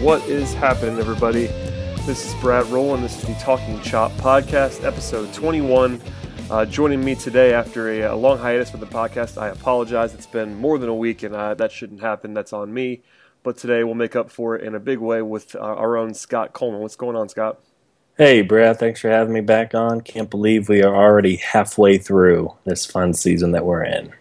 What is happening, everybody? This is Brad Rowland. This is the Talking Chop podcast, episode 21. Uh, joining me today after a, a, long hiatus from the podcast. I apologize. It's been more than a week, and uh, that shouldn't happen. That's on me. But today we'll make up for it in a big way with uh, our own Scott Coleman. What's going on, Scott? Hey, Brad. Thanks for having me back on. Can't believe we are already halfway through this fun season that we're in.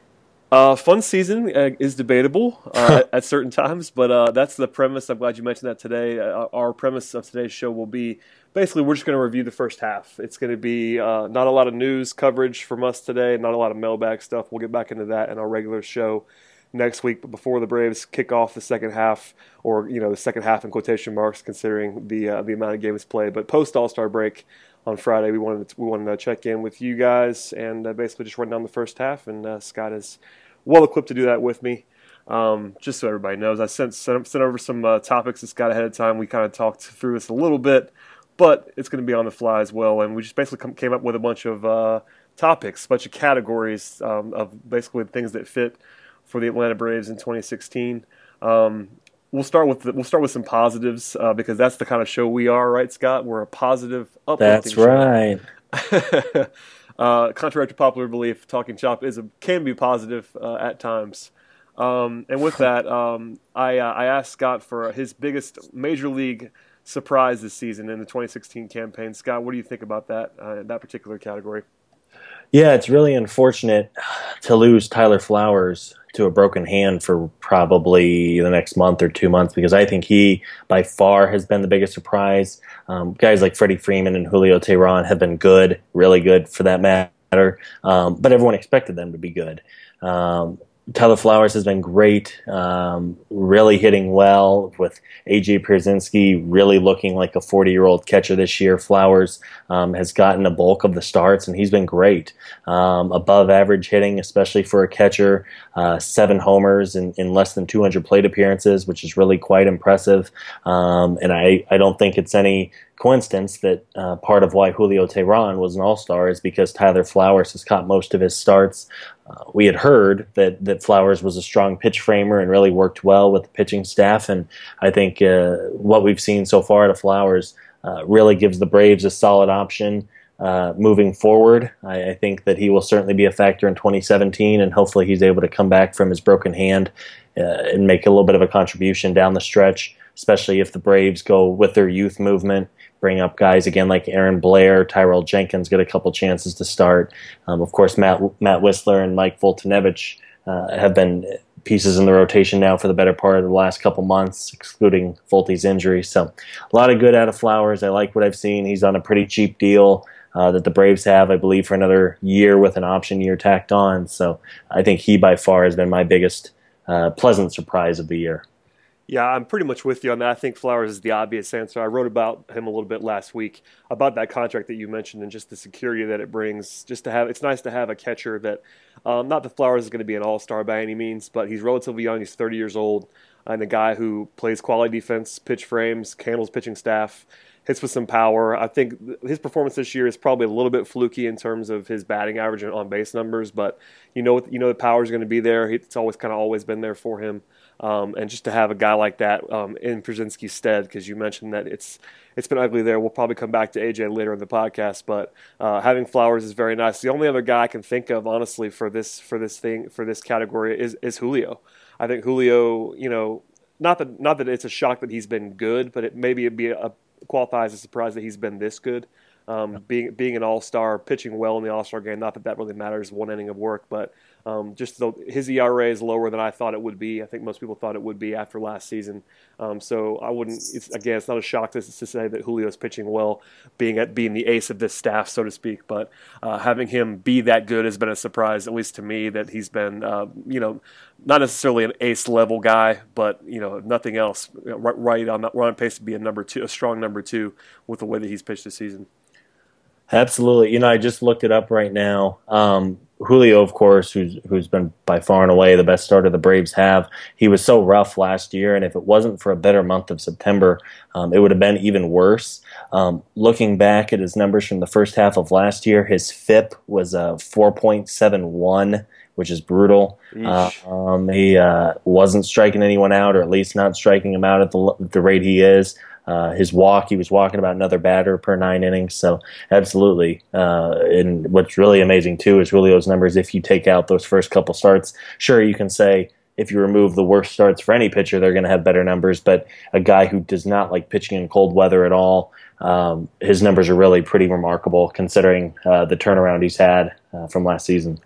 Uh, fun season uh, is debatable uh, at, certain times, but uh, that's the premise. I'm glad you mentioned that today. Uh, our premise of today's show will be basically we're just going to review the first half. It's going to be uh, not a lot of news coverage from us today, not a lot of mailbag stuff. We'll get back into that in our regular show next week. But before the Braves kick off the second half, or you know the second half in quotation marks, considering the the amount of games played, but post All Star break on Friday. We wanted to, we wanted to check in with you guys and uh, basically just run down the first half. And uh, Scott is well equipped to do that with me. Um, just so everybody knows, I sent sent, sent over some uh, topics to Scott ahead of time. We kind of talked through this a little bit, but it's going to be on the fly as well. And we just basically come, came up with a bunch of uh, topics, a bunch of categories um, of basically things that fit for the Atlanta Braves in 2016. Um, we'll start with the, we'll start with some positives uh, because that's the kind of show we are, right, Scott? We're a positive, uplifting. That's right. uh, contrary to popular belief, talking chop is a, can be positive uh, at times. Um, and with that, um, I, uh, I asked Scott for his biggest major league surprise this season in the 2016 campaign. Scott, what do you think about that uh, that particular category? Yeah, it's really unfortunate to lose Tyler Flowers to a broken hand for probably the next month or two months because I think he by far has been the biggest surprise. Um, guys like Freddie Freeman and Julio Teheran have been good, really good for that matter, um, but everyone expected them to be good. Um, Tyler Flowers has been great, um, really hitting well with AJ Pierzynski really looking like a 40 year old catcher this year. Flowers um, has gotten a bulk of the starts and he's been great. Um, above average hitting, especially for a catcher, uh, seven homers in, in, less than 200 plate appearances, which is really quite impressive. Um, and I, I don't think it's any coincidence that uh, part of why Julio Teheran was an All Star is because Tyler Flowers has caught most of his starts. Uh, we had heard that that Flowers was a strong pitch framer and really worked well with the pitching staff, and I think uh, what we've seen so far of Flowers uh, really gives the Braves a solid option. Uh, moving forward, I, I, think that he will certainly be a factor in 2017, and hopefully he's able to come back from his broken hand uh, and make a little bit of a contribution down the stretch, especially if the Braves go with their youth movement bring up guys again like Aaron Blair, Tyrell Jenkins get a couple chances to start. Um, of course, Matt Matt Wisler and Mike Foltynewicz uh, have been pieces in the rotation now for the better part of the last couple months, excluding Folty's injury. So a lot of good out of Flowers. I like what I've seen. He's on a pretty cheap deal. Uh, that the Braves have, I believe, for another year with an option year tacked on. So I think he by far has been my biggest uh, pleasant surprise of the year. Yeah, I'm pretty much with you on that. I think Flowers is the obvious answer. I wrote about him a little bit last week about that contract that you mentioned and just the security that it brings. Just to have, it's nice to have a catcher that, um, not that Flowers is going to be an all star by any means, but he's relatively young. He's 30 years old, and a guy who plays quality defense, pitch frames, handles pitching staff, hits with some power. I think his performance this year is probably a little bit fluky in terms of his batting average and on base numbers, but you know, you know the power is going to be there. It's always kind of always been there for him. Um, and just to have a guy like that um, in Pierzynski's stead, because you mentioned that it's it's been ugly there. We'll probably come back to AJ later in the podcast, but uh, having Flowers is very nice. The only other guy I can think of, honestly, for this for this thing for this category is is Julio. I think Julio, you know, not that not that it's a shock that he's been good, but it maybe it'd be a, qualify as a surprise that he's been this good. Um, being being an all star, pitching well in the all star game. Not that that really matters one inning of work, but um, just the, his ERA is lower than I thought it would be. I think most people thought it would be after last season. Um, so I wouldn't. It's, again, it's not a shock to, to say that Julio's pitching well, being at being the ace of this staff, so to speak. But uh, having him be that good has been a surprise, at least to me. That he's been, uh, you know, not necessarily an ace level guy, but you know, nothing else. Right, right on, on pace to be a number two, a strong number two, with the way that he's pitched this season. Absolutely. You know, I just looked it up right now. Um, Julio, of course, who's who's been by far and away the best starter the Braves have. He was so rough last year, and if it wasn't for a better month of September, um, it would have been even worse. Um, looking back at his numbers from the first half of last year, his FIP was a 4.71, which is brutal. Uh, um, he uh, wasn't striking anyone out, or at least not striking him out at the, the rate he is. Uh, his walk, he was walking about another batter per nine innings. So absolutely. Uh, and what's really amazing too is Julio's numbers. If you take out those first couple starts, sure you can say if you remove the worst starts for any pitcher, they're going to have better numbers. But a guy who does not like pitching in cold weather at all, um, his numbers are really pretty remarkable considering uh, the turnaround he's had uh, from last season.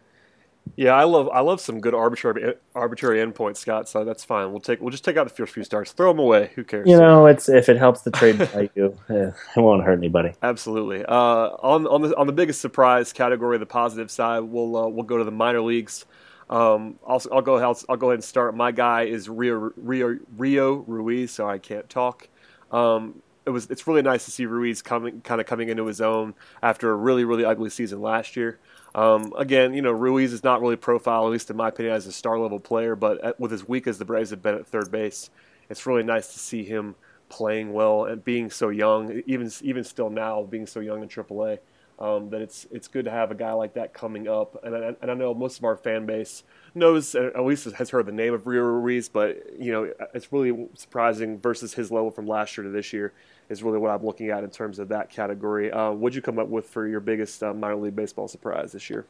Yeah, I love I love some good arbitrary arbitrary endpoints, Scott. So that's fine. We'll take we'll just take out the first few starts, throw them away. Who cares? You know, it's if it helps the trade value, yeah, it won't hurt anybody. Absolutely. Uh, on on the on the biggest surprise category, the positive side, we'll uh, we'll go to the minor leagues. Um, I'll, I'll go ahead, I'll go ahead and start. My guy is Rio Rio Rio Ruiz, so I can't talk. Um, it was it's really nice to see Ruiz coming kind of coming into his own after a really really ugly season last year. Um, again, you know, Ruiz is not really profiled, at least in my opinion, as a star level player, but at, with as weak as the Braves have been at third base, it's really nice to see him playing well and being so young, even even still now, being so young in AAA. Um, that it's it's good to have a guy like that coming up, and I, and I know most of our fan base knows, at least has heard the name of Rio Ruiz, but you know it's really surprising versus his level from last year to this year is really what I'm looking at in terms of that category. Uh, what'd you come up with for your biggest uh, minor league baseball surprise this year?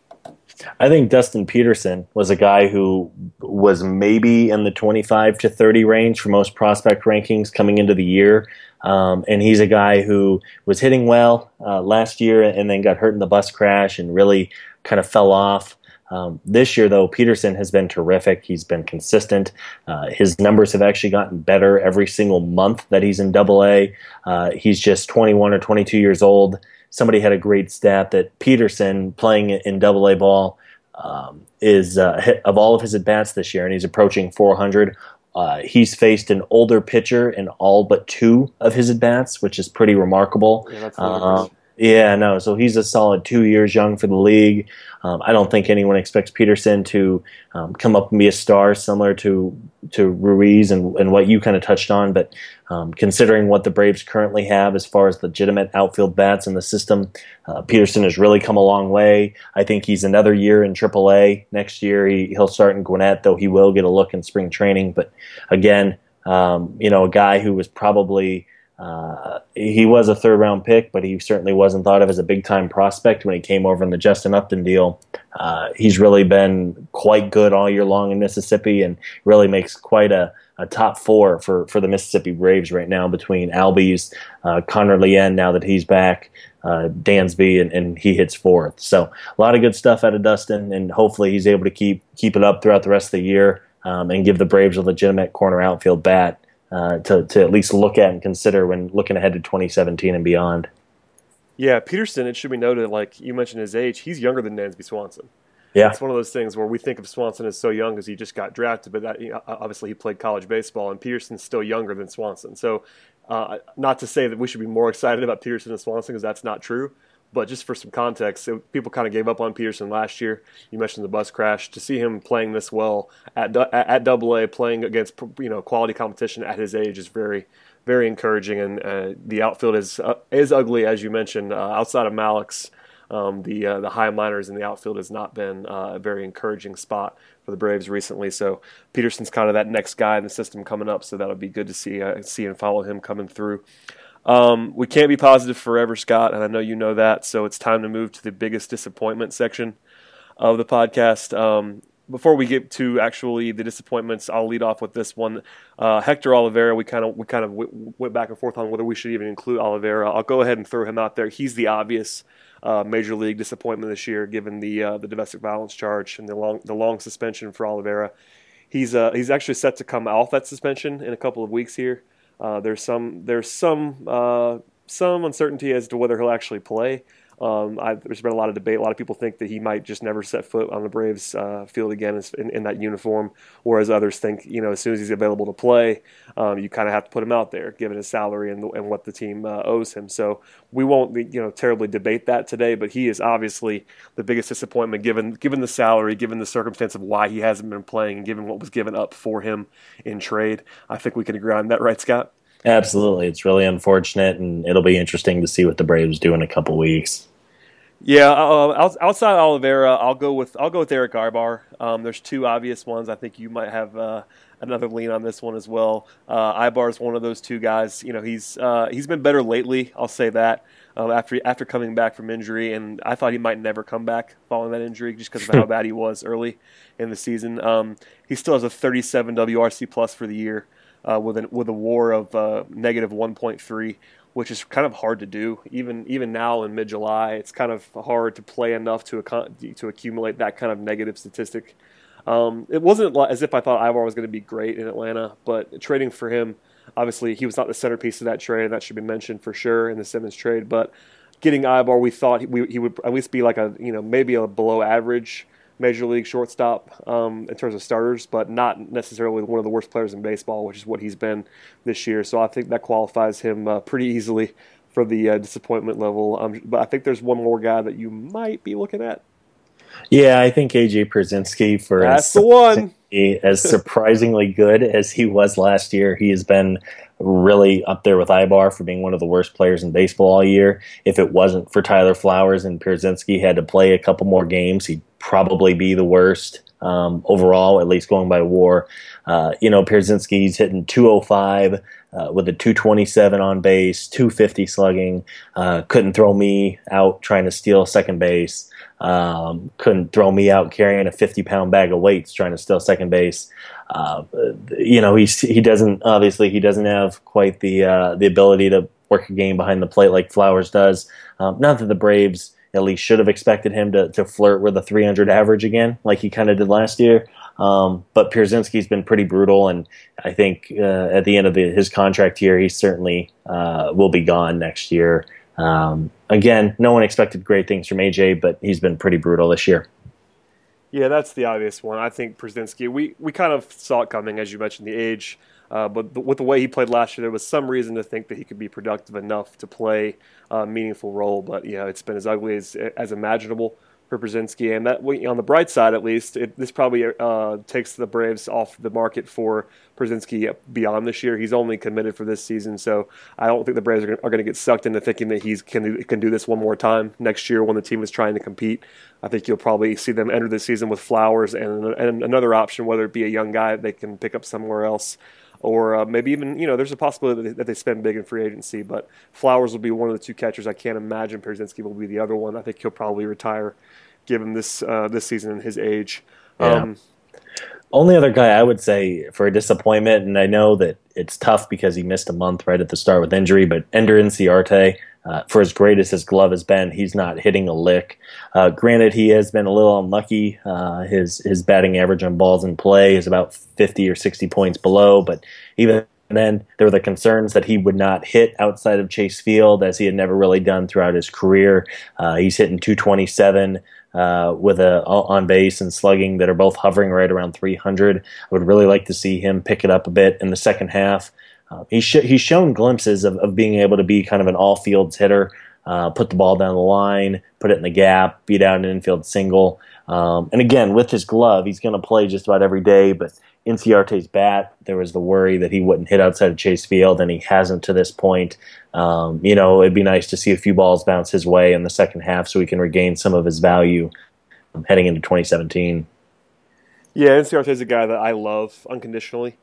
I think Dustin Peterson was a guy who was maybe in the 25 to 30 range for most prospect rankings coming into the year. Um, and he's a guy who was hitting well uh, last year and then got hurt in the bus crash and really kind of fell off. Um, this year, though, Peterson has been terrific. He's been consistent. Uh, his numbers have actually gotten better every single month that he's in Double A. Uh, he's just 21 or 22 years old. Somebody had a great stat that Peterson playing in Double A ball um, is uh, of all of his at bats this year, and he's approaching 400. Uh, he's faced an older pitcher in all but two of his at bats, which is pretty remarkable. Yeah, yeah, no. So he's a solid two years young for the league. Um, I don't think anyone expects Peterson to um, come up and be a star similar to to Ruiz and, and what you kind of touched on. But um, considering what the Braves currently have as far as legitimate outfield bats in the system, uh, Peterson has really come a long way. I think he's another year in AAA. Next year he, he'll start in Gwinnett, though he will get a look in spring training. But again, um, you know, a guy who was probably uh, he was a third round pick, but he certainly wasn't thought of as a big time prospect when he came over in the Justin Upton deal. Uh, he's really been quite good all year long in Mississippi and really makes quite a, a top four for, for the Mississippi Braves right now between Albies, uh, Connor Lien now that he's back, uh, Dansby, and, and, he hits fourth. So a lot of good stuff out of Dustin, and hopefully he's able to keep keep it up throughout the rest of the year um, and give the Braves a legitimate corner outfield bat uh, to to at least look at and consider when looking ahead to 2017 and beyond. Yeah, Peterson. It should be noted, like you mentioned, his age. He's younger than Dansby Swanson. Yeah, it's one of those things where we think of Swanson as so young because he just got drafted, but that you know, obviously he played college baseball, and Peterson's still younger than Swanson. So, uh, not to say that we should be more excited about Peterson and Swanson because that's not true. But just for some context, it, people kind of gave up on Peterson last year. You mentioned the bus crash. To see him playing this well at at Double A, playing against you know quality competition at his age is very very encouraging. And uh, the outfield is uh, is ugly as you mentioned. Uh, outside of Mallex, um, the uh, the high minors in the outfield has not been uh, a very encouraging spot for the Braves recently. So Peterson's kind of that next guy in the system coming up. So that'll be good to see uh, see and follow him coming through. Um, we can't be positive forever, Scott, and I know you know that. So it's time to move to the biggest disappointment section of the podcast. Um, before we get to actually the disappointments, I'll lead off with this one. Uh, Hector Olivera, we kind of we kind of w- went back and forth on whether we should even include Olivera. I'll go ahead and throw him out there. He's the obvious uh, major league disappointment this year, given the uh, the domestic violence charge and the long the long suspension for Olivera. He's uh, he's actually set to come off that suspension in a couple of weeks here. Uh, there's some there's some uh, some uncertainty as to whether he'll actually play. Um, there's been a lot of debate. A lot of people think that he might just never set foot on the Braves uh, field again in, in, that uniform, whereas others think, you know, as soon as he's available to play, um, you kind of have to put him out there, given his salary and, and what the team uh, owes him. So we won't, you know, terribly debate that today. But he is obviously the biggest disappointment, given given the salary, given the circumstance of why he hasn't been playing, and given what was given up for him in trade. I think we can agree on that, right, Scott? Absolutely, it's really unfortunate, and it'll be interesting to see what the Braves do in a couple weeks. Yeah, uh, outside Olivera, I'll go with I'll go with Erick Aybar. Um, there's two obvious ones. I think you might have uh, another lean on this one as well. Uh, Aybar is one of those two guys. You know, he's uh, he's been better lately. I'll say that um, after after coming back from injury, and I thought he might never come back following that injury just because of how bad he was early in the season. Um, he still has a 37 WRC plus for the year uh, with an, with a WAR of uh, negative 1.3, which is kind of hard to do. Even even now in mid July, it's kind of hard to play enough to to accumulate that kind of negative statistic. Um, it wasn't as if I thought Aybar was going to be great in Atlanta, but trading for him, obviously he was not the centerpiece of that trade, and that should be mentioned for sure in the Simmons trade. But getting Aybar, we thought he, he would at least be like a you know maybe a below average major league shortstop um, in terms of starters, but not necessarily one of the worst players in baseball, which is what he's been this year. So I think that qualifies him uh, pretty easily for the uh, disappointment level. Um, but I think there's one more guy that you might be looking at. Yeah, I think AJ Pierzynski for that's the one. As surprisingly good as he was last year, he has been really up there with Aybar for being one of the worst players in baseball all year. If it wasn't for Tyler Flowers and Pierzynski had to play a couple more games, he'd probably be the worst um, overall, at least going by WAR. Uh, you know, Pierzynski's hitting 205 uh, with a 227 on base, 250 slugging. Uh, couldn't throw me out trying to steal second base. Um, couldn't throw me out carrying a 50 pound bag of weights trying to steal second base. You know, he's, he doesn't, obviously, he doesn't have quite the, uh, the ability to work a game behind the plate like Flowers does. Um, not that the Braves at least should have expected him to, to flirt with a 300 average again, like he kind of did last year. Um, but Pierzynski's been pretty brutal, and I think uh, at the end of the, his contract here, he certainly uh, will be gone next year. Um, again, no one expected great things from AJ, but he's been pretty brutal this year. Yeah, that's the obvious one. I think Pierzynski, we, we kind of saw it coming, as you mentioned, the age. Uh, but with the way he played last year, there was some reason to think that he could be productive enough to play a meaningful role. But, you know, it's been as ugly as, as imaginable for Pierzynski. And that, on the bright side, at least, it, this probably uh, takes the Braves off the market for Pierzynski beyond this year. He's only committed for this season, so I don't think the Braves are going to get sucked into thinking that he can can do this one more time next year when the team is trying to compete. I think you'll probably see them enter the season with Flowers and, and another option, whether it be a young guy they can pick up somewhere else or uh, maybe even you know there's a possibility that they, that they, spend big in free agency. But Flowers will be one of the two catchers. I can't imagine Pierzynski will be the other one. I think he'll probably retire, given this uh, this season and his age. Yeah. Um, only other guy I would say for a disappointment, and I know that it's tough because he missed a month right at the start with injury, but Ender Inciarte, uh, for as great as his glove has been, he's not hitting a lick. Uh, granted, he has been a little unlucky. Uh, his his batting average on balls in play is about 50 or 60 points below, but even then, there were the concerns that he would not hit outside of Chase Field, as he had never really done throughout his career. Uh, he's hitting 227 uh, with a on base and slugging that are both hovering right around 300. I would really like to see him pick it up a bit in the second half. Uh, he's sh- he's shown glimpses of, of being able to be kind of an all fields hitter, uh, put the ball down the line, put it in the gap, beat out an infield single. Um, and again, with his glove, he's going to play just about every day, but Inciarte's bat, there was the worry that he wouldn't hit outside of Chase Field, and he hasn't to this point. Um, you know, it'd be nice to see a few balls bounce his way in the second half so he can regain some of his value heading into 2017. Yeah, Inciarte is a guy that I love unconditionally.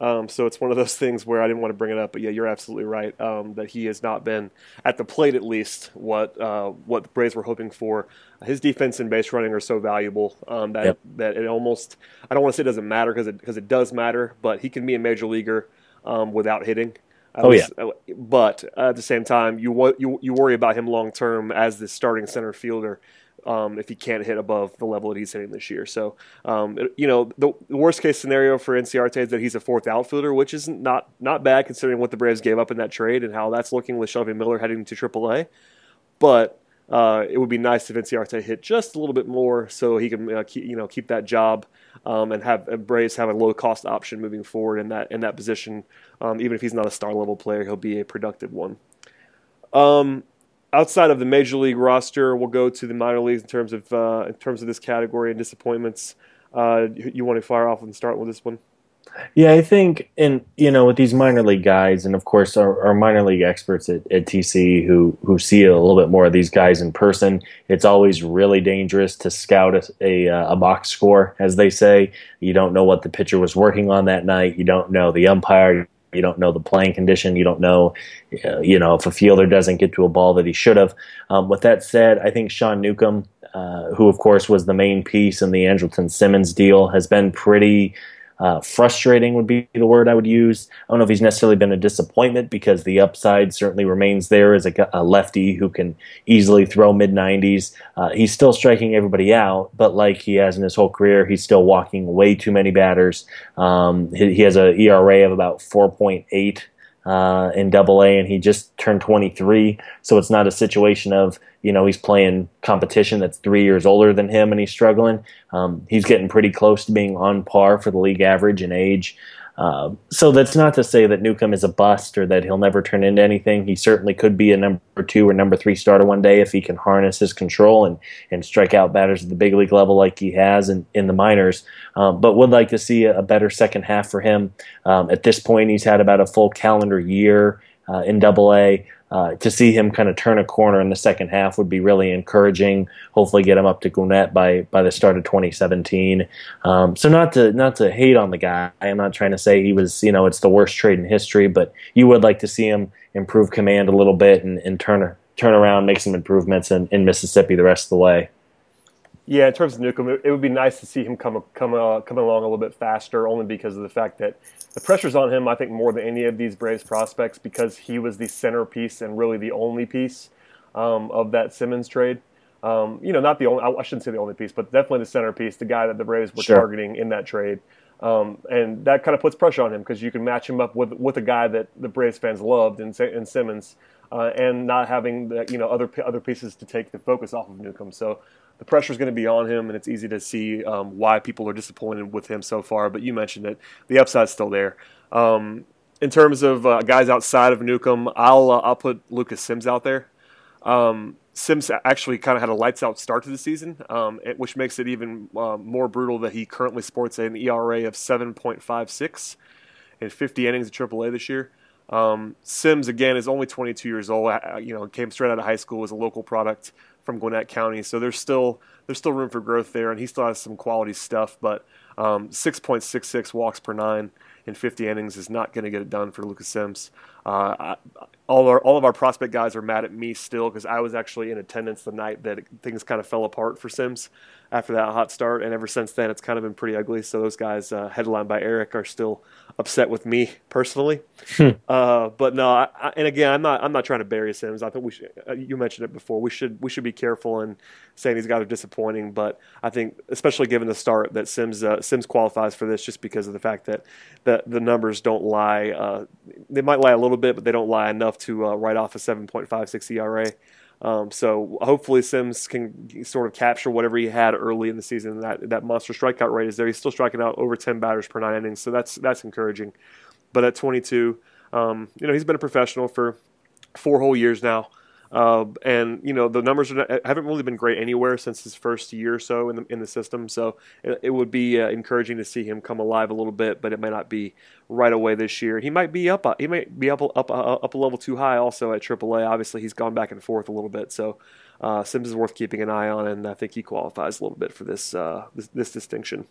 Um, so it's one of those things where I didn't want to bring it up, but yeah, you're absolutely right um, that he has not been at the plate at least what uh, what the Braves were hoping for. His defense and base running are so valuable um, that yep. that it almost I don't want to say it doesn't matter because it because it does matter, but he can be a major leaguer um, without hitting. oh yeah, uh, but at the same time, you you you worry about him long term as the starting center fielder um, if he can't hit above the level that he's hitting this year. So, um, you know, the, the, worst case scenario for Inciarte is that he's a fourth outfielder, which is not not bad considering what the Braves gave up in that trade and how that's looking with Shelby Miller heading to AAA. But uh, it would be nice if Inciarte hit just a little bit more so he can uh, keep, you know keep that job um, and have and Braves have a low cost option moving forward in that in that position. Um, even if he's not a star level player, he'll be a productive one. Um, outside of the major league roster, we'll go to the minor leagues in terms of uh, in terms of this category and disappointments. Uh, you want to fire off and start with this one? Yeah, I think, and you know, with these minor league guys, and of course our, our minor league experts at, at, TC who who see a little bit more of these guys in person, it's always really dangerous to scout a, a, uh, a box score, as they say. You don't know what the pitcher was working on that night. You don't know the umpire. You don't know the playing condition. You don't know, uh, you know, if a fielder doesn't get to a ball that he should have. Um, with that said, I think Sean Newcomb, uh, who of course was the main piece in the Andrelton Simmons deal, has been pretty uh, frustrating would be the word I would use. I don't know if he's necessarily been a disappointment because the upside certainly remains there as a, a lefty who can easily throw mid 90s. Uh, he's still striking everybody out, but like he has in his whole career, he's still walking way too many batters. Um, he, he has an ERA of about 4.8 uh, in Double A, and he just turned 23. So it's not a situation of you know he's playing competition that's three years older than him and he's struggling. Um, he's getting pretty close to being on par for the league average in age. Uh, so that's not to say that Newcomb is a bust or that he'll never turn into anything. He certainly could be a number two or number three starter one day if he can harness his control and, and strike out batters at the big league level like he has in, in the minors. Um, but would like to see a, a better second half for him. Um, at this point, he's had about a full calendar year uh, in Double A uh, to see him kind of turn a corner in the second half would be really encouraging. Hopefully, get him up to Gwinnett by by the start of 2017. Um, so not to not to hate on the guy. I'm not trying to say he was you know it's the worst trade in history, but you would like to see him improve command a little bit and, and turn turn around, make some improvements in, in Mississippi the rest of the way. Yeah, in terms of Newcomb, it, would be nice to see him come come uh, come along a little bit faster, only because of the fact that the pressure's on him. I think more than any of these Braves prospects because he was the centerpiece and really the only piece um, of that Simmons trade. Um, you know, not the only. I shouldn't say the only piece, but definitely the centerpiece, the guy that the Braves were sure. targeting in that trade. Um, and that kind of puts pressure on him because you can match him up with with a guy that the Braves fans loved in, in Simmons, uh, and not having the, you know other other pieces to take the focus off of Newcomb. So the pressure is going to be on him, and it's easy to see um, why people are disappointed with him so far. But you mentioned it; the upside's still there. Um, in terms of uh, guys outside of Newcomb, I'll uh, I'll put Lucas Sims out there. Um, Sims actually kind of had a lights out start to the season, um, which makes it even uh, more brutal that he currently sports an ERA of 7.56 in 50 innings at AAA this year. Um, Sims again is only 22 years old. You know, came straight out of high school, was a local product from Gwinnett County. So there's still there's still room for growth there, and he still has some quality stuff. But um, 6.66 walks per nine in 50 innings is not going to get it done for Lucas Sims. Uh, all our all of our prospect guys are mad at me still because I was actually in attendance the night that things kind of fell apart for Sims after that hot start, and ever since then it's kind of been pretty ugly. So those guys, uh, headlined by Eric, are still upset with me personally. Hmm. uh, but no, I, I, and again, I'm not I'm not trying to bury Sims. I think we should. Uh, you mentioned it before. We should we should be careful in saying these guys are disappointing. But I think, especially given the start, that Sims uh, Sims qualifies for this just because of the fact that that the numbers don't lie. Uh, they might lie a little bit, but they don't lie enough to uh, write off a 7.56 ERA. Um, so hopefully Sims can sort of capture whatever he had early in the season. That that monster strikeout rate is there. He's still striking out over 10 batters per nine innings, so that's that's encouraging. But at 22, um, you know he's been a professional for four whole years now. Uh, and you know the numbers not, haven't really been great anywhere since his first year or so in the in the system. So it, it would be uh, encouraging to see him come alive a little bit, but it may not be right away this year. He might be up. He might be up up up a level too high also at AAA. Obviously, he's gone back and forth a little bit. So uh, Sims is worth keeping an eye on, and I think he qualifies a little bit for this uh, this, this distinction.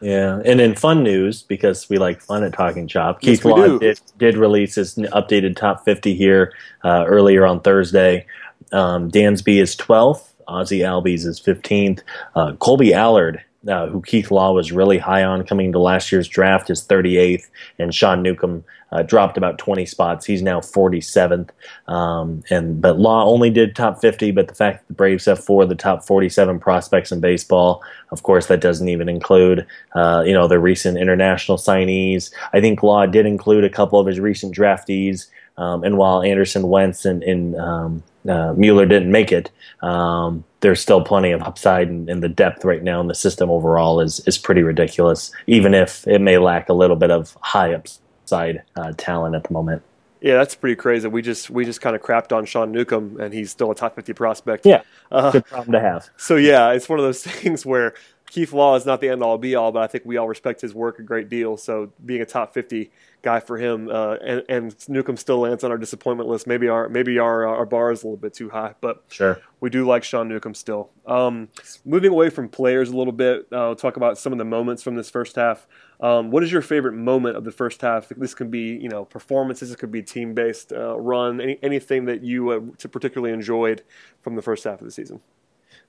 Yeah, and in fun news, because we like fun at Talking Chop, Yes, Keith Law did, did release his updated top 50 here uh, earlier on Thursday. Um, Dansby is 12th, Ozzy Albies is 15th. Uh, Kolby Allard, uh, who Keith Law was really high on coming into last year's draft, is 38th, and Sean Newcomb uh, dropped about 20 spots. He's now 47th. Um, and but Law only did top 50, but the fact that the Braves have four of the top 47 prospects in baseball, of course, that doesn't even include uh, you know the recent international signees. I think Law did include a couple of his recent draftees. Um, and while Anderson, Wentz, and, and um, uh, Muller didn't make it, um, there's still plenty of upside, and, and the depth right now in the system overall is is pretty ridiculous. Even if it may lack a little bit of high upside uh, talent at the moment. Yeah, that's pretty crazy. We just we just kind of crapped on Sean Newcomb, and he's still a top fifty prospect. Yeah, Uh, good problem to have. so yeah, it's one of those things where Keith Law is not the end all be all, but I think we all respect his work a great deal. So being a top fifty guy for him, uh, and, and Newcomb still lands on our disappointment list. Maybe our maybe our our bar is a little bit too high, but Sure. we do like Sean Newcomb still. Um, moving away from players a little bit, uh, we'll talk about some of the moments from this first half. Um, what is your favorite moment of the first half? This can be, you know, performances. It could be team-based uh, run. Any, anything that you uh, particularly enjoyed from the first half of the season?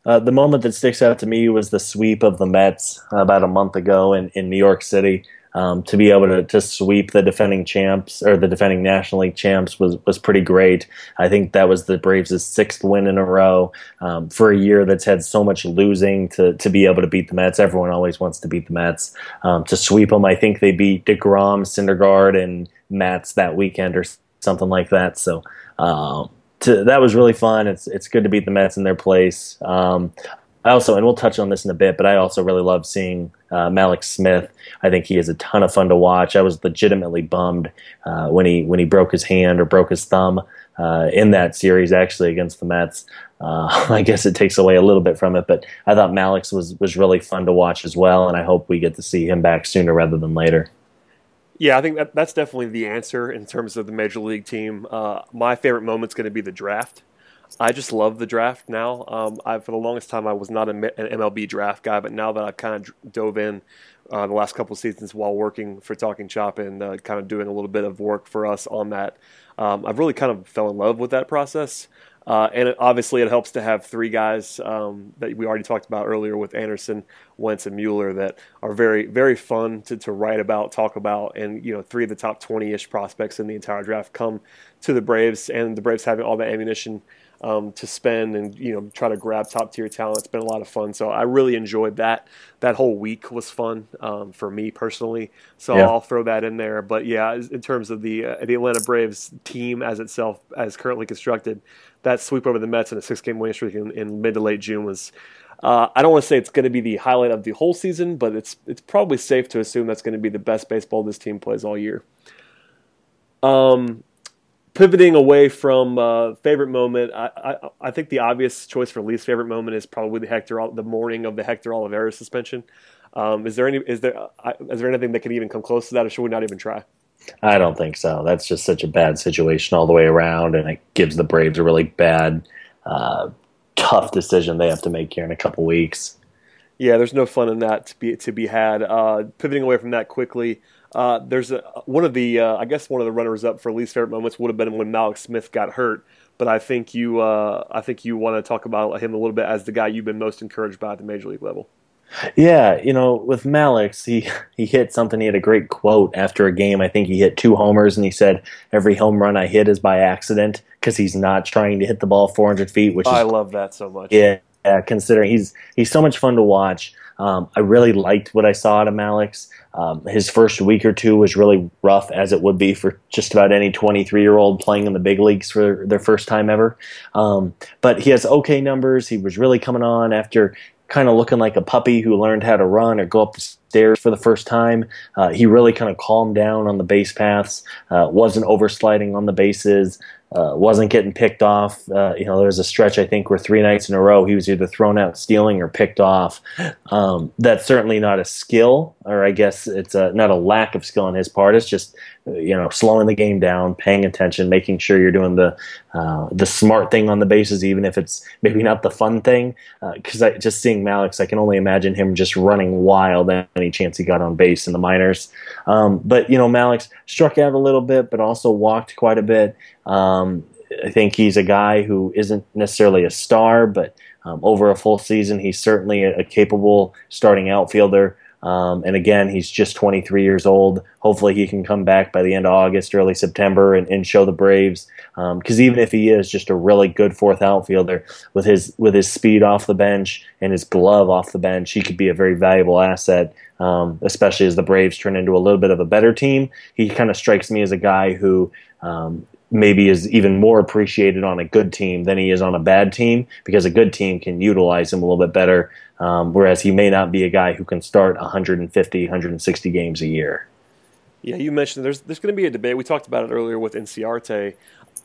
Uh, the moment that sticks out to me was the sweep of the Mets about a month ago in, in New York City. Um, to be able to, to sweep the defending champs or the defending National League champs was, was pretty great. I think that was the Braves' sixth win in a row um, for a year that's had so much losing. To, to be able to beat the Mets, everyone always wants to beat the Mets. Um, to sweep them, I think they beat Degrom, Syndergaard, and Matz that weekend or something like that. So. Um, to, that was really fun. It's it's good to beat the Mets in their place. Um, I also, and we'll touch on this in a bit, but I also really love seeing uh, Mallex Smith. I think he is a ton of fun to watch. I was legitimately bummed uh, when he when he broke his hand or broke his thumb uh, in that series, actually against the Mets. Uh, I guess it takes away a little bit from it, but I thought Mallex was was really fun to watch as well, and I hope we get to see him back sooner rather than later. Yeah, I think that, that's definitely the answer in terms of the major league team. Uh, my favorite moment's going to be the draft. I just love the draft now. Um, I, for the longest time, I was not an MLB draft guy, but now that I've kind of dove in uh, the last couple of seasons while working for Talking Chop and uh, kind of doing a little bit of work for us on that, um, I've really kind of fell in love with that process. Uh, and it, obviously, it helps to have three guys um, that we already talked about earlier with Anderson, Wentz, and Muller that are very, very fun to, to write about, talk about, and you know, three of the top twenty-ish prospects in the entire draft come to the Braves, and the Braves having all the ammunition um, to spend and you know try to grab top-tier talent. It's been a lot of fun, so I really enjoyed that. That whole week was fun um, for me personally, so Yeah. I'll throw that in there. But yeah, in terms of the uh, the Atlanta Braves team as itself, as currently constructed that sweep over the Mets in a six game winning streak in, in mid to late June was. Uh, I don't want to say it's going to be the highlight of the whole season, but it's it's probably safe to assume that's going to be the best baseball this team plays all year. Um, pivoting away from uh, favorite moment, I, I I think the obvious choice for least favorite moment is probably the Hector the morning of the Hector Olivera suspension. Um, is there any is there uh, is there anything that can even come close to that, or should we not even try? I don't think so. That's just such a bad situation all the way around, and it gives the Braves a really bad, uh, tough decision they have to make here in a couple weeks. Yeah, there's no fun in that to be to be had. Uh, pivoting away from that quickly, uh, there's a, one of the uh, I guess one of the runners up for least favorite moments would have been when Mallex Smith got hurt. But I think you uh, I think you want to talk about him a little bit as the guy you've been most encouraged by at the major league level. Yeah, you know, with Mallex, he he hit something. He had a great quote after a game. I think he hit two homers, and he said, "Every home run I hit is by accident because he's not trying to hit the ball 400 feet." Which I is love that so much. yeah, yeah, considering he's he's so much fun to watch. Um, I really liked what I saw out of Mallex. Um, his first week or two was really rough, as it would be for just about any 23 year old playing in the big leagues for their first time ever. Um, but he has okay numbers. He was really coming on after kind of looking like a puppy who learned how to run or go up the stairs for the first time. Uh, he really kind of calmed down on the base paths, uh, wasn't oversliding on the bases, uh, wasn't getting picked off. Uh, you know, there was a stretch I think where three nights in a row he was either thrown out stealing or picked off. Um, that's certainly not a skill, or I guess it's a, not a lack of skill on his part. It's just uh, you know slowing the game down, paying attention, making sure you're doing the uh, the smart thing on the bases, even if it's maybe not the fun thing. Because just seeing Mallex, I can only imagine him just running wild any chance he got on base in the minors. Um, but you know, Mallex struck out a little bit, but also walked quite a bit. Um, I think he's a guy who isn't necessarily a star, but um, over a full season, he's certainly a, a capable starting outfielder. Um, and again, he's just 23 years old. Hopefully, he can come back by the end of August, early September, and, and show the Braves. Because um, even if he is just a really good fourth outfielder with his with his speed off the bench and his glove off the bench, he could be a very valuable asset. Um, especially as the Braves turn into a little bit of a better team, he kind of strikes me as a guy who um, maybe is even more appreciated on a good team than he is on a bad team because a good team can utilize him a little bit better. Um, whereas he may not be a guy who can start 150, 160 games a year. Yeah, you mentioned there's there's going to be a debate. We talked about it earlier with Inciarte.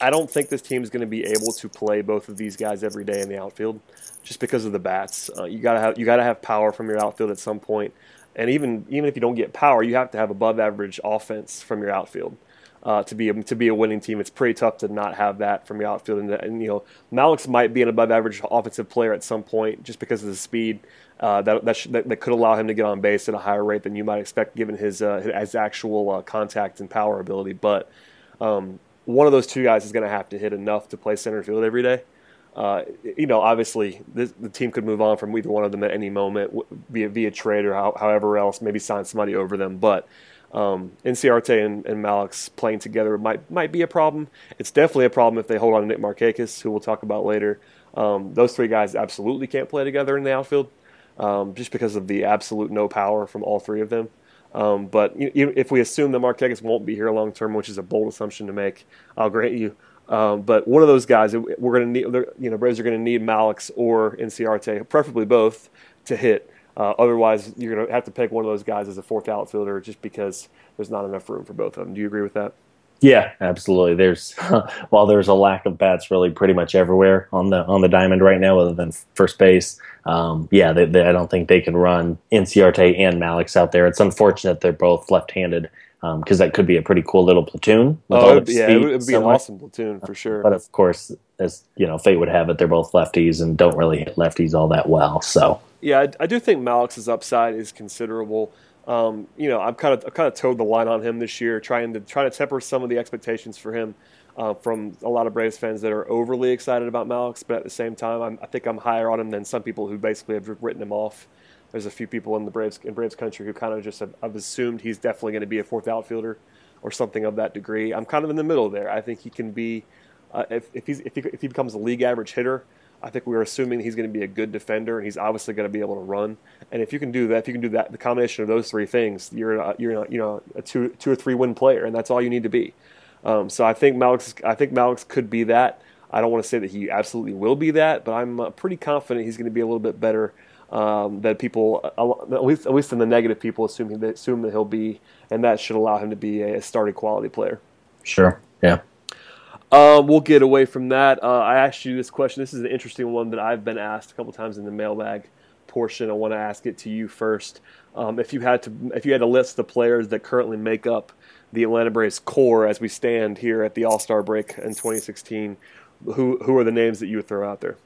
I don't think this team is going to be able to play both of these guys every day in the outfield, just because of the bats. Uh, you gotta have you gotta have power from your outfield at some point, and even even if you don't get power, you have to have above average offense from your outfield uh, to be a, to be a winning team. It's pretty tough to not have that from your outfield. And, and you know, Mallex might be an above average offensive player at some point just because of the speed. Uh, that that, that, that, could allow him to get on base at a higher rate than you might expect, given his uh, his actual uh, contact and power ability. But um, one of those two guys is going to have to hit enough to play center field every day. Uh, you know, obviously, this, the team could move on from either one of them at any moment via via trade or how, however else, maybe sign somebody over them. But um, Inciarte and, and Mallex playing together might might be a problem. It's definitely a problem if they hold on to Nick Markakis, who we'll talk about later. Um, those three guys absolutely can't play together in the outfield, um, just because of the absolute no power from all three of them. Um, but you, if we assume that Markakis won't be here long term, which is a bold assumption to make, I'll grant you. Um, but one of those guys, we're going to need, you know, Braves are going to need Mallex or Inciarte, preferably both, to hit. Uh, otherwise, you're going to have to pick one of those guys as a fourth outfielder just because there's not enough room for both of them. Do you agree with that? Yeah, absolutely. There's while there's a lack of bats really pretty much everywhere on the on the diamond right now, other than first base. Um, yeah, they, they, I don't think they can run Inciarte and Mallex out there. It's unfortunate they're both left-handed because um, that could be a pretty cool little platoon. oh, yeah, it would, be an awesome platoon for sure. But of course, as you know, fate would have it, they're both lefties and don't really hit lefties all that well. So yeah, I, I do think Mallex's upside is considerable. Um, you know, I've kind of I've kind of towed the line on him this year, trying to trying to temper some of the expectations for him uh, from a lot of Braves fans that are overly excited about Mallex. But at the same time, I'm, i think I'm higher on him than some people who basically have written him off. There's a few people in the Braves in Braves country who kind of just have, have assumed he's definitely going to be a fourth outfielder or something of that degree. I'm kind of in the middle there. I think he can be uh, if if, he if he becomes a league average hitter. I think we are assuming he's going to be a good defender, and he's obviously going to be able to run. And if you can do that, if you can do that, the combination of those three things, you're a, you're a, you know a two two or three win player, and that's all you need to be. Um, so I think Mallex I think Mallex could be that. I don't want to say that he absolutely will be that, but I'm uh, pretty confident he's going to be a little bit better um, that people, uh, at least at least in the negative, people assume they assume that he'll be, and that should allow him to be a starting quality player. Sure. Yeah. Um, we'll get away from that. Uh, I asked you this question. This is an interesting one that I've been asked a couple times in the mailbag portion. I want to ask it to you first. Um, if you had to, if you had to list the players that currently make up the Atlanta Braves core as we stand here at the All Star break in 2016, who who are the names that you would throw out there?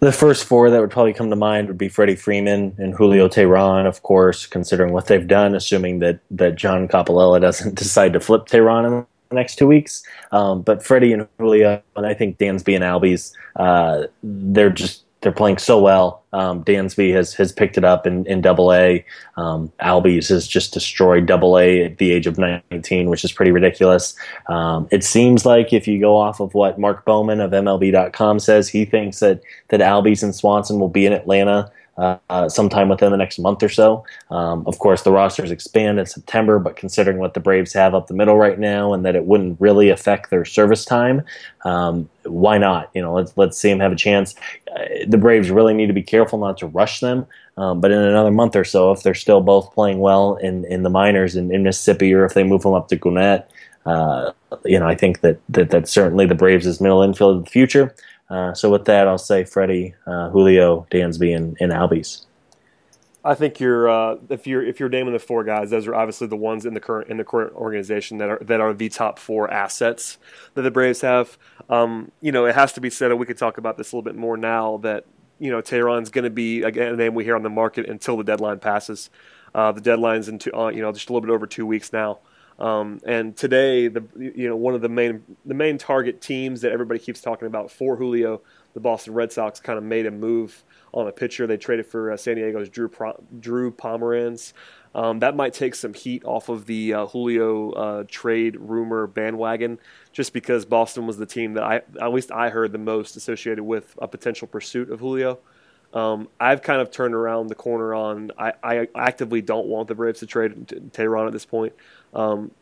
The first four that would probably come to mind would be Freddie Freeman and Julio Teheran, of course, considering what they've done, assuming that, that John Coppolella doesn't decide to flip Teheran next two weeks. Um, but Freddie and Julio, and I think Dansby and Albies, uh, they're just they're playing so well. Um, Dansby has has picked it up in, in Double A. Um, Albies has just destroyed Double A at the age of 19, which is pretty ridiculous. Um, it seems like if you go off of what Mark Bowman of MLB.com says, he thinks that that Albies and Swanson will be in Atlanta uh, sometime within the next month or so. Um, of course, the rosters expand in September, but considering what the Braves have up the middle right now, and that it wouldn't really affect their service time, um, why not? You know, let's let's see them have a chance. Uh, the Braves really need to be careful not to rush them. Um, but in another month or so, if they're still both playing well in, in the minors in, in Mississippi, or if they move them up to Gwinnett, uh, you know, I think that, that that's certainly the Braves' middle infield of the future. Uh, so with that, I'll say Freddie, uh, Julio, Dansby, and, and Albies. I think you're uh, if you're if you're naming the four guys, those are obviously the ones in the current in the current organization that are that are the top four assets that the Braves have. Um, you know, it has to be said, and we could talk about this a little bit more now that you know Teheran's going to be again a name we hear on the market until the deadline passes. Uh, the deadline's in two, uh, you know just a little bit over two weeks now. Um, and today, the you know one of the main the main target teams that everybody keeps talking about for Julio, the Boston Red Sox, kind of made a move on a pitcher. They traded for uh, San Diego's Drew Pro- Drew Pomeranz. Um, that might take some heat off of the uh, Julio uh, trade rumor bandwagon, just because Boston was the team that I at least I heard the most associated with a potential pursuit of Julio. Um, I've kind of turned around the corner on. I, I actively don't want the Braves to trade Teheran at this point. Um,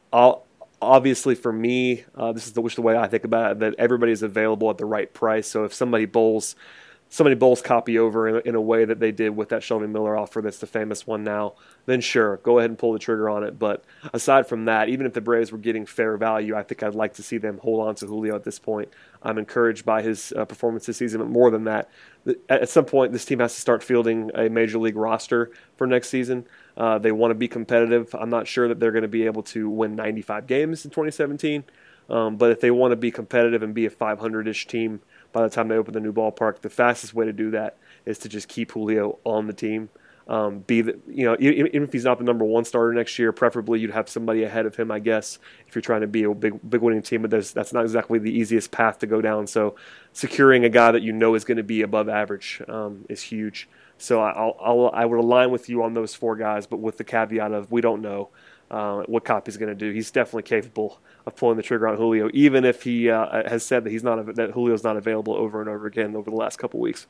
obviously, for me, uh, this is the, which the way I think about it, that everybody is available at the right price. So if somebody bowls somebody bowls Coppy over in, in, a way that they did with that Shelby Miller offer that's the famous one now, then sure, go ahead and pull the trigger on it. But aside from that, even if the Braves were getting fair value, I think I'd like to see them hold on to Julio at this point. I'm encouraged by his uh, performance this season, but more than that, at some point, this team has to start fielding a major league roster for next season. Uh, they want to be competitive. I'm not sure that they're going to be able to win 95 games in 2017. Um, but if they want to be competitive and be a 500 ish team, by the time they open the new ballpark. The fastest way to do that is to just keep Julio on the team. Um, be the you know even if he's not the number one starter next year, preferably you'd have somebody ahead of him, I guess, if you're trying to be a big big winning team. But that's not exactly the easiest path to go down. So securing a guy that you know is going to be above average um, is huge. So I'll, I'll, I would align with you on those four guys, but with the caveat of we don't know uh, what Coppy's going to do. He's definitely capable of pulling the trigger on Julio, even if he uh, has said that he's not that Julio's not available over and over again over the last couple weeks.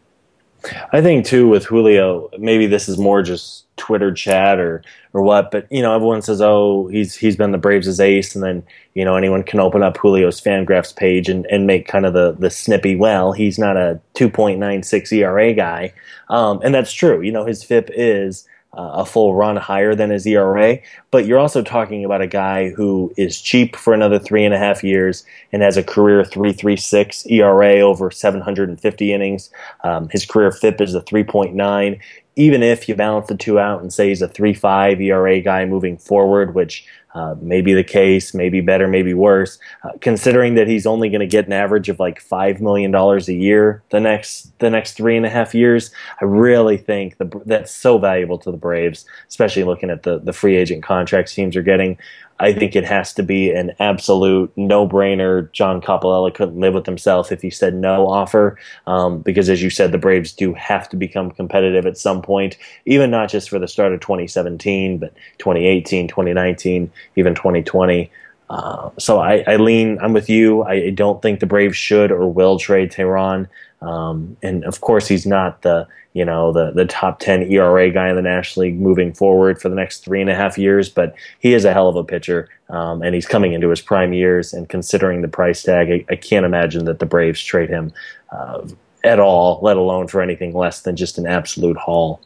I think too with Julio, maybe this is more just Twitter chat or or what, but you know everyone says, oh, he's he's been the Braves' ace, and then you know anyone can open up Julio's Fangraphs page and, and make kind of the the snippy, well, he's not a 2.96 ERA guy, um, and that's true. You know his FIP is a full run higher than his ERA. But you're also talking about a guy who is cheap for another three and a half years and has a career 3.36 ERA over 750 innings. Um, his career FIP is a 3.9. Even if you balance the two out and say he's a 3.5 ERA guy moving forward, which uh, may be the case, maybe better, maybe worse. Uh, considering that he's only going to get an average of like five million dollars a year the next the next three and a half years, I really think the, that's so valuable to the Braves, especially looking at the the free agent contracts teams are getting. I think it has to be an absolute no brainer. John Coppolella couldn't live with himself if he said no offer, um, because as you said, the Braves do have to become competitive at some point, even not just for the start of 2017, but 2018, 2019, even 2020. Uh, so I, I, lean. I'm with you. I don't think the Braves should or will trade Teheran. Um, and of course, he's not the you know the the top ten ERA guy in the National League moving forward for the next three and a half years. But he is a hell of a pitcher, um, and he's coming into his prime years. And considering the price tag, I, I can't imagine that the Braves trade him uh, at all, let alone for anything less than just an absolute haul.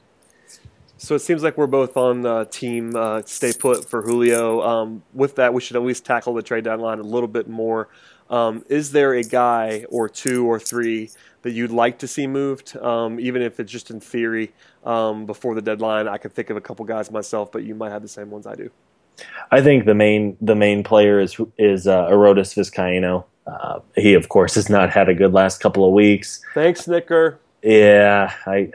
So it seems like we're both on the team uh, stay put for Julio. Um, with that, we should at least tackle the trade deadline a little bit more. Um, is there a guy or two or three that you'd like to see moved, um, even if it's just in theory um, before the deadline? I can think of a couple guys myself, but you might have the same ones I do. I think the main the main player is is uh, Arodys Vizcaino. Uh, he, of course, has not had a good last couple of weeks. Thanks, Snicker. Yeah, I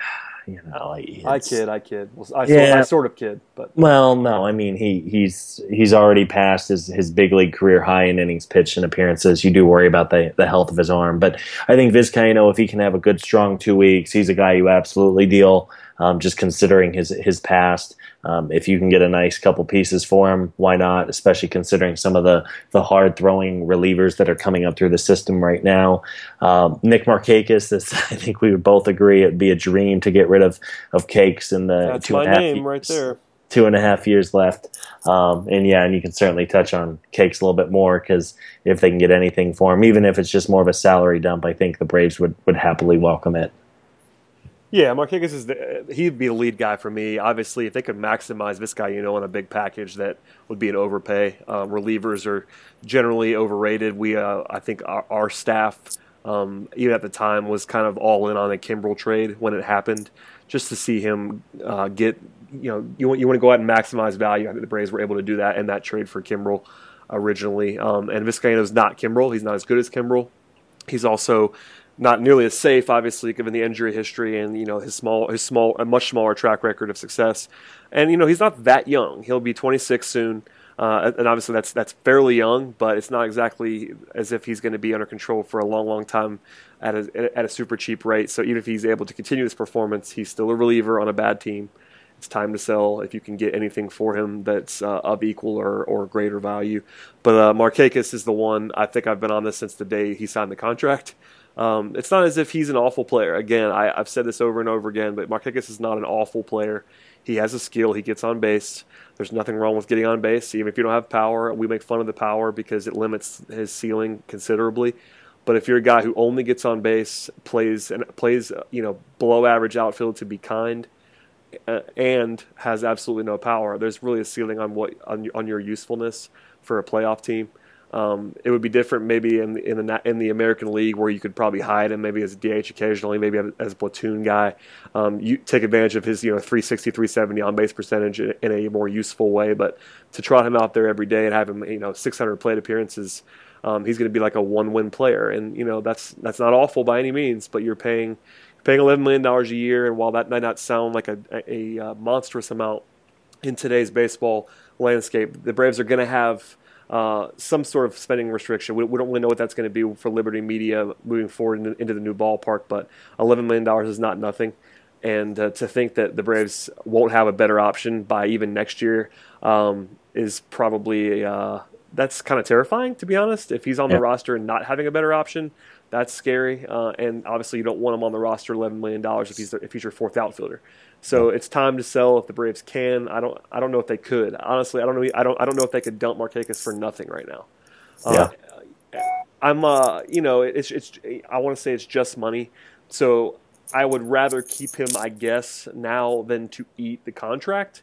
you know, I kid, I kid. Well, I, yeah. sort, I sort of kid, but well, no, I mean he he's he's already passed his his big league career high in innings pitched and appearances. You do worry about the the health of his arm, but I think Vizcaino, if he can have a good strong two weeks, he's a guy you absolutely deal. Um, just considering his his past. Um, if you can get a nice couple pieces for him, why not? Especially considering some of the the hard throwing relievers that are coming up through the system right now. Um, Nick Markakis, this I think we would both agree it'd be a dream to get rid of of Cakes in the That's two my and a half name years, right there. Two and a half years left, um, and yeah, and you can certainly touch on Cakes a little bit more because if they can get anything for him, even if it's just more of a salary dump, I think the Braves would would happily welcome it. Yeah, Markakis is the, he'd be the lead guy for me. Obviously, if they could maximize this guy, you know, on a big package, that would be an overpay. Uh, relievers are generally overrated. We, uh, I think, our, our staff, um, even at the time, was kind of all in on a Kimbrel trade when it happened, just to see him uh, get. You know, you want you want to go out and maximize value. I think the Braves were able to do that in that trade for Kimbrel originally. Um, and Vizcaino's not Kimbrel. He's not as good as Kimbrel. He's also not nearly as safe, obviously, given the injury history and you know his small, his small, a much smaller track record of success. And you know he's not that young; he'll be 26 soon. Uh, and obviously that's that's fairly young, but it's not exactly as if he's going to be under control for a long, long time at a at a super cheap rate. So even if he's able to continue this performance, he's still a reliever on a bad team. It's time to sell if you can get anything for him that's uh, of equal or, or greater value. But uh, Markakis is the one. I think I've been on this since the day he signed the contract. Um, it's not as if he's an awful player. Again, I, have said this over and over again, but Markakis is not an awful player. He has a skill. He gets on base. There's nothing wrong with getting on base, even if you don't have power. We make fun of the power because it limits his ceiling considerably. But if you're a guy who only gets on base, plays and plays, you know, below average outfield to be kind, uh, and has absolutely no power, there's really a ceiling on what on, on your usefulness for a playoff team. Um, it would be different maybe in the, in the in the American League where you could probably hide him maybe as a DH occasionally, maybe as a platoon guy. Um, you take advantage of his you know 360, 370 on base percentage in, in, a more useful way. But to trot him out there every day and have him you know 600 plate appearances, um, he's going to be like a one win player, and you know that's that's not awful by any means. But you're paying paying 11 million dollars a year, and while that might not sound like a, a, a monstrous amount in today's baseball landscape, the Braves are going to have uh, some sort of spending restriction. We, we, don't really know what that's going to be for Liberty Media moving forward into, into the new ballpark, but $11 million is not nothing. And uh, to think that the Braves won't have a better option by even next year um, is probably uh, that's kind of terrifying, to be honest. If he's on yeah. the roster and not having a better option, that's scary. Uh, and obviously, you don't want him on the roster $11 million if he's if he's your fourth outfielder. So it's time to sell if the Braves can. I don't. I don't know if they could. Honestly, I don't know. I don't. I don't know if they could dump Markakis for nothing right now. Uh, yeah. I'm. Uh. You know. It's. It's. I want to say it's just money. So I would rather keep him. I guess now than to eat the contract.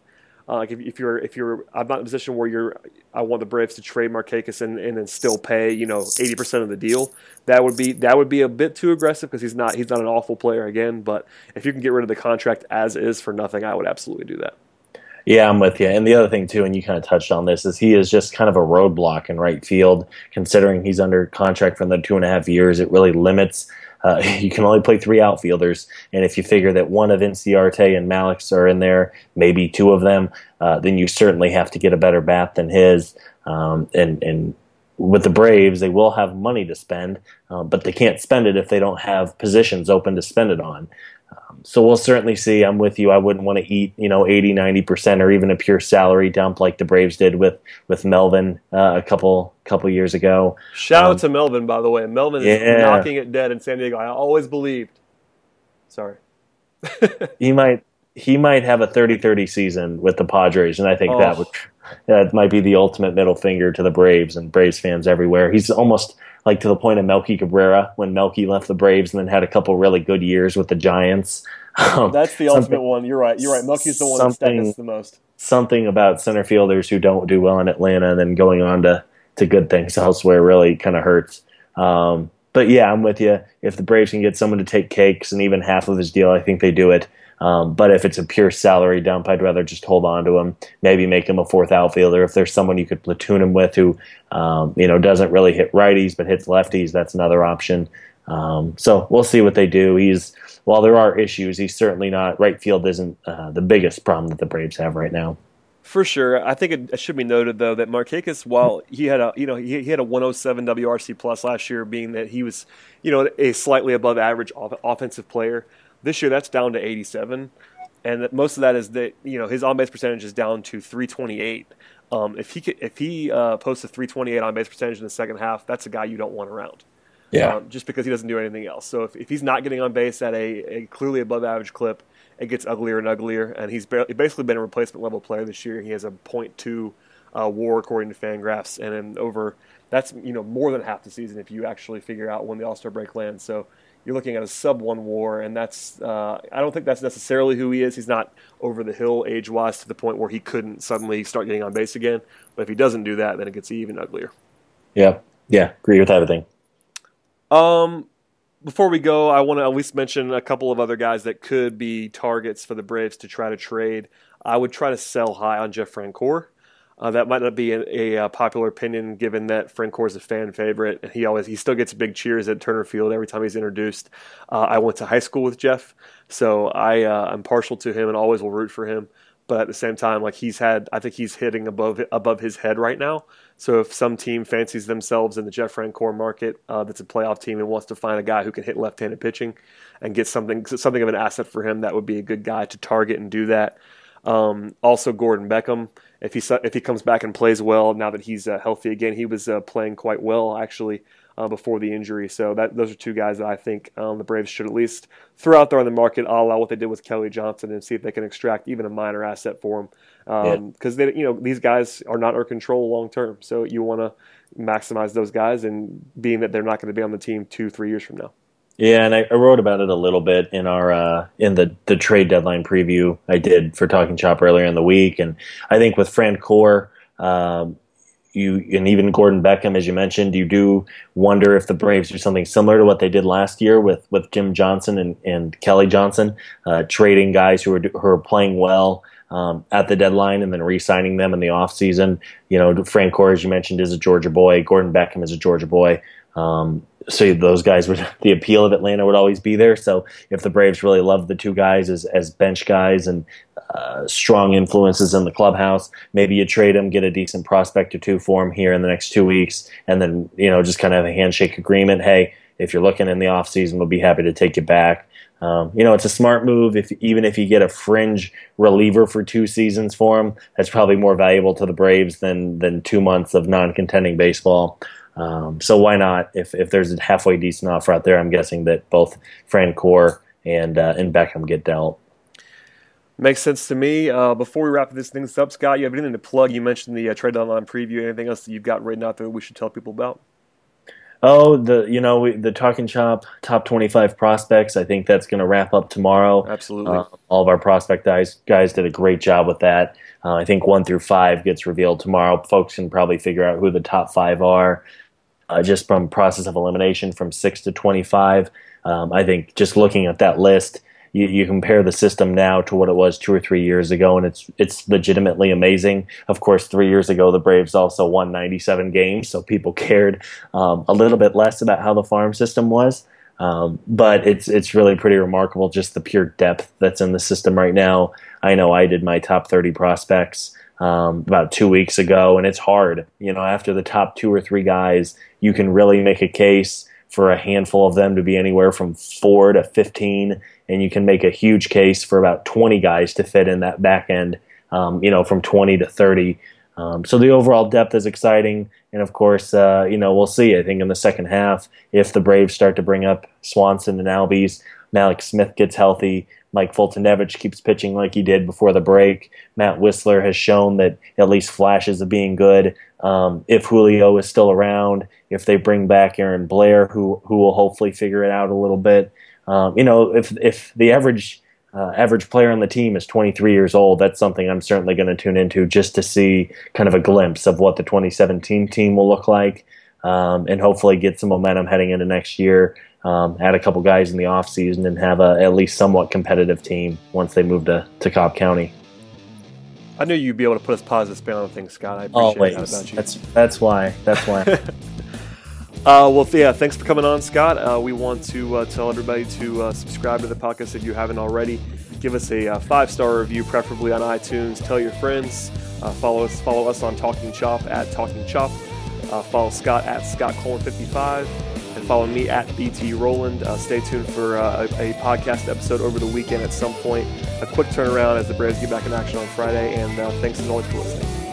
Uh, like if, if, you're if you're I'm not in a position where you're I want the Braves to trade Markakis and, and then still pay you know 80 percent of the deal. That would be that would be a bit too aggressive because he's not he's not an awful player again. But if you can get rid of the contract as is for nothing, I would absolutely do that. Yeah, I'm with you. And the other thing too, and you kind of touched on this, is he is just kind of a roadblock in right field. Considering he's under contract for the two and a half years, it really limits uh, you can only play three outfielders, and if you figure that one of Inciarte and Mallex are in there, maybe two of them, uh, then you certainly have to get a better bat than his. Um, and and with the Braves, they will have money to spend, uh, but they can't spend it if they don't have positions open to spend it on. Um, so we'll certainly see. I'm with you. I wouldn't want to eat, you know, 80, 90% or even a pure salary dump like the Braves did with, with Melvin uh, a couple couple years ago. Shout um, out to Melvin, by the way. Melvin yeah. is knocking it dead in San Diego. I always believed. Sorry. he might he might have a 30-30 season with the Padres, and I think oh. that would that might be the ultimate middle finger to the Braves and Braves fans everywhere. He's almost – like to the point of Melky Cabrera when Melky left the Braves and then had a couple really good years with the Giants. Um, That's the ultimate one. You're right. You're right. Melky's the one that the most. Something about center fielders who don't do well in Atlanta and then going on to, to good things elsewhere really kind of hurts. Um, but yeah, I'm with you. If the Braves can get someone to take cakes and even half of his deal, I think they do it. Um, but if it's a pure salary dump, I'd rather just hold on to him. Maybe make him a fourth outfielder. If there's someone you could platoon him with who, um, you know, doesn't really hit righties but hits lefties, that's another option. Um, so we'll see what they do. He's while there are issues, he's certainly not. Right field isn't uh, the biggest problem that the Braves have right now. For sure, I think it, should be noted though that Markakis, while he had a you know he, he had a 107 WRC plus last year, being that he was you know a slightly above average off- offensive player. This year, that's down to 87, and most of that is that you know his on base percentage is down to 328. Um, if he could, if he uh, posts a 328 on base percentage in the second half, that's a guy you don't want around. Yeah. Um, just because he doesn't do anything else. So if, if he's not getting on base at a, a clearly above average clip, it gets uglier and uglier. And he's basically been a replacement level player this year. He has a .2 uh, WAR according to Fangraphs, and then over that's you know more than half the season if you actually figure out when the All Star break lands. So you're looking at a sub one WAR, and that's uh, I don't think that's necessarily who he is. He's not over the hill age wise to the point where he couldn't suddenly start getting on base again. But if he doesn't do that, then it gets even uglier. Yeah, yeah, agree with everything. Um, before we go, I want to at least mention a couple of other guys that could be targets for the Braves to try to trade. I would try to sell high on Jeff Francoeur. Uh, that might not be a, a, a, popular opinion, given that Francoeur is a fan favorite, and he always he still gets big cheers at Turner Field every time he's introduced. Uh, I went to high school with Jeff, so I uh, I'm partial to him and always will root for him. But at the same time, like he's had, I think he's hitting above above his head right now. So if some team fancies themselves in the Jeff Francoeur market, uh, that's a playoff team and wants to find a guy who can hit left-handed pitching and get something something of an asset for him, that would be a good guy to target and do that. Um, also, Gordon Beckham if he if he comes back and plays well now that he's uh, healthy again, he was uh, playing quite well actually uh, before the injury. So that those are two guys that I think um, the Braves should at least throw out there on the market, a la what they did with Kelly Johnson, and see if they can extract even a minor asset for him. Because um, yeah. they, you know, these guys are not our control long term. So you want to maximize those guys, and being that they're not going to be on the team two, three years from now. Yeah, and I, I, wrote about it a little bit in our uh, in the the trade deadline preview I did for Talking Chop earlier in the week, and I think with Francoeur, um, you and even Gordon Beckham, as you mentioned, you do wonder if the Braves do something similar to what they did last year with with Jim Johnson and, and Kelly Johnson, uh, trading guys who are who are playing well. Um, at the deadline and then re-signing them in the offseason. You know, Francoeur, as you mentioned, is a Georgia boy. Gordon Beckham is a Georgia boy. Um, so those guys would the appeal of Atlanta would always be there. So if the Braves really love the two guys as as bench guys and uh, strong influences in the clubhouse, maybe you trade them, get a decent prospect or two for them here in the next two weeks, and then you know just kind of have a handshake agreement. Hey, if you're looking in the off season, we'll be happy to take you back. Um, you know, it's a smart move. If even if you get a fringe reliever for two seasons for him, that's probably more valuable to the Braves than than two months of non-contending baseball. Um, so why not? If if there's a halfway decent offer out there, I'm guessing that both Francoeur and uh, and Beckham get dealt. Makes sense to me. Uh, before we wrap this things up, Scott, you have anything to plug? You mentioned the uh, trade deadline preview. Anything else that you've got written out there that we should tell people about? Oh, the you know we, the Talking Chop top twenty five prospects. I think that's going to wrap up tomorrow. Absolutely. Uh, all of our prospect guys guys did a great job with that. Uh, I think one through five gets revealed tomorrow. Folks can probably figure out who the top five are uh, just from process of elimination from six to 25. Um, I think just looking at that list, you, you, compare the system now to what it was two or three years ago, and it's it's legitimately amazing. Of course, three years ago the Braves also won 97 games, so people cared um, a little bit less about how the farm system was. Um, but it's it's really pretty remarkable just the pure depth that's in the system right now. I know I did my top 30 prospects um, about two weeks ago, and it's hard. You know, after the top two or three guys, you can really make a case for a handful of them to be anywhere from four to 15, and you can make a huge case for about 20 guys to fit in that back end, um, you know, from 20 to 30. Um, so the overall depth is exciting, and of course, uh, you know, we'll see. I think in the second half, if the Braves start to bring up Swanson and Albies, Mallex Smith gets healthy, Mike Foltynewicz keeps pitching like he did before the break. Matt Wisler has shown that at least flashes of being good. Um, if Julio is still around, if they bring back Aaron Blair, who who will hopefully figure it out a little bit, um, you know, if if the average uh, average player on the team is 23 years old, that's something I'm certainly going to tune into just to see kind of a glimpse of what the 2017 team will look like, um, and hopefully get some momentum heading into next year um, add a couple guys in the offseason and have a at least somewhat competitive team once they move to, to Cobb County. I knew you'd be able to put a positive spin on things, Scott. I appreciate Always. that about you. That's that's why. That's why. uh, well, yeah, thanks for coming on, Scott. Uh, we want to uh, tell everybody to uh, subscribe to the podcast if you haven't already. Give us a uh, five star review, preferably on iTunes. Tell your friends. Uh, follow us. Follow us on Talking Chop at Talking Chop. follow Scott at Scott Colon 55 and follow me at BT Rowland. Uh, stay tuned for uh, a, a, podcast episode over the weekend at some point. A quick turnaround as the Braves get back in action on Friday, and uh, thanks as always for listening.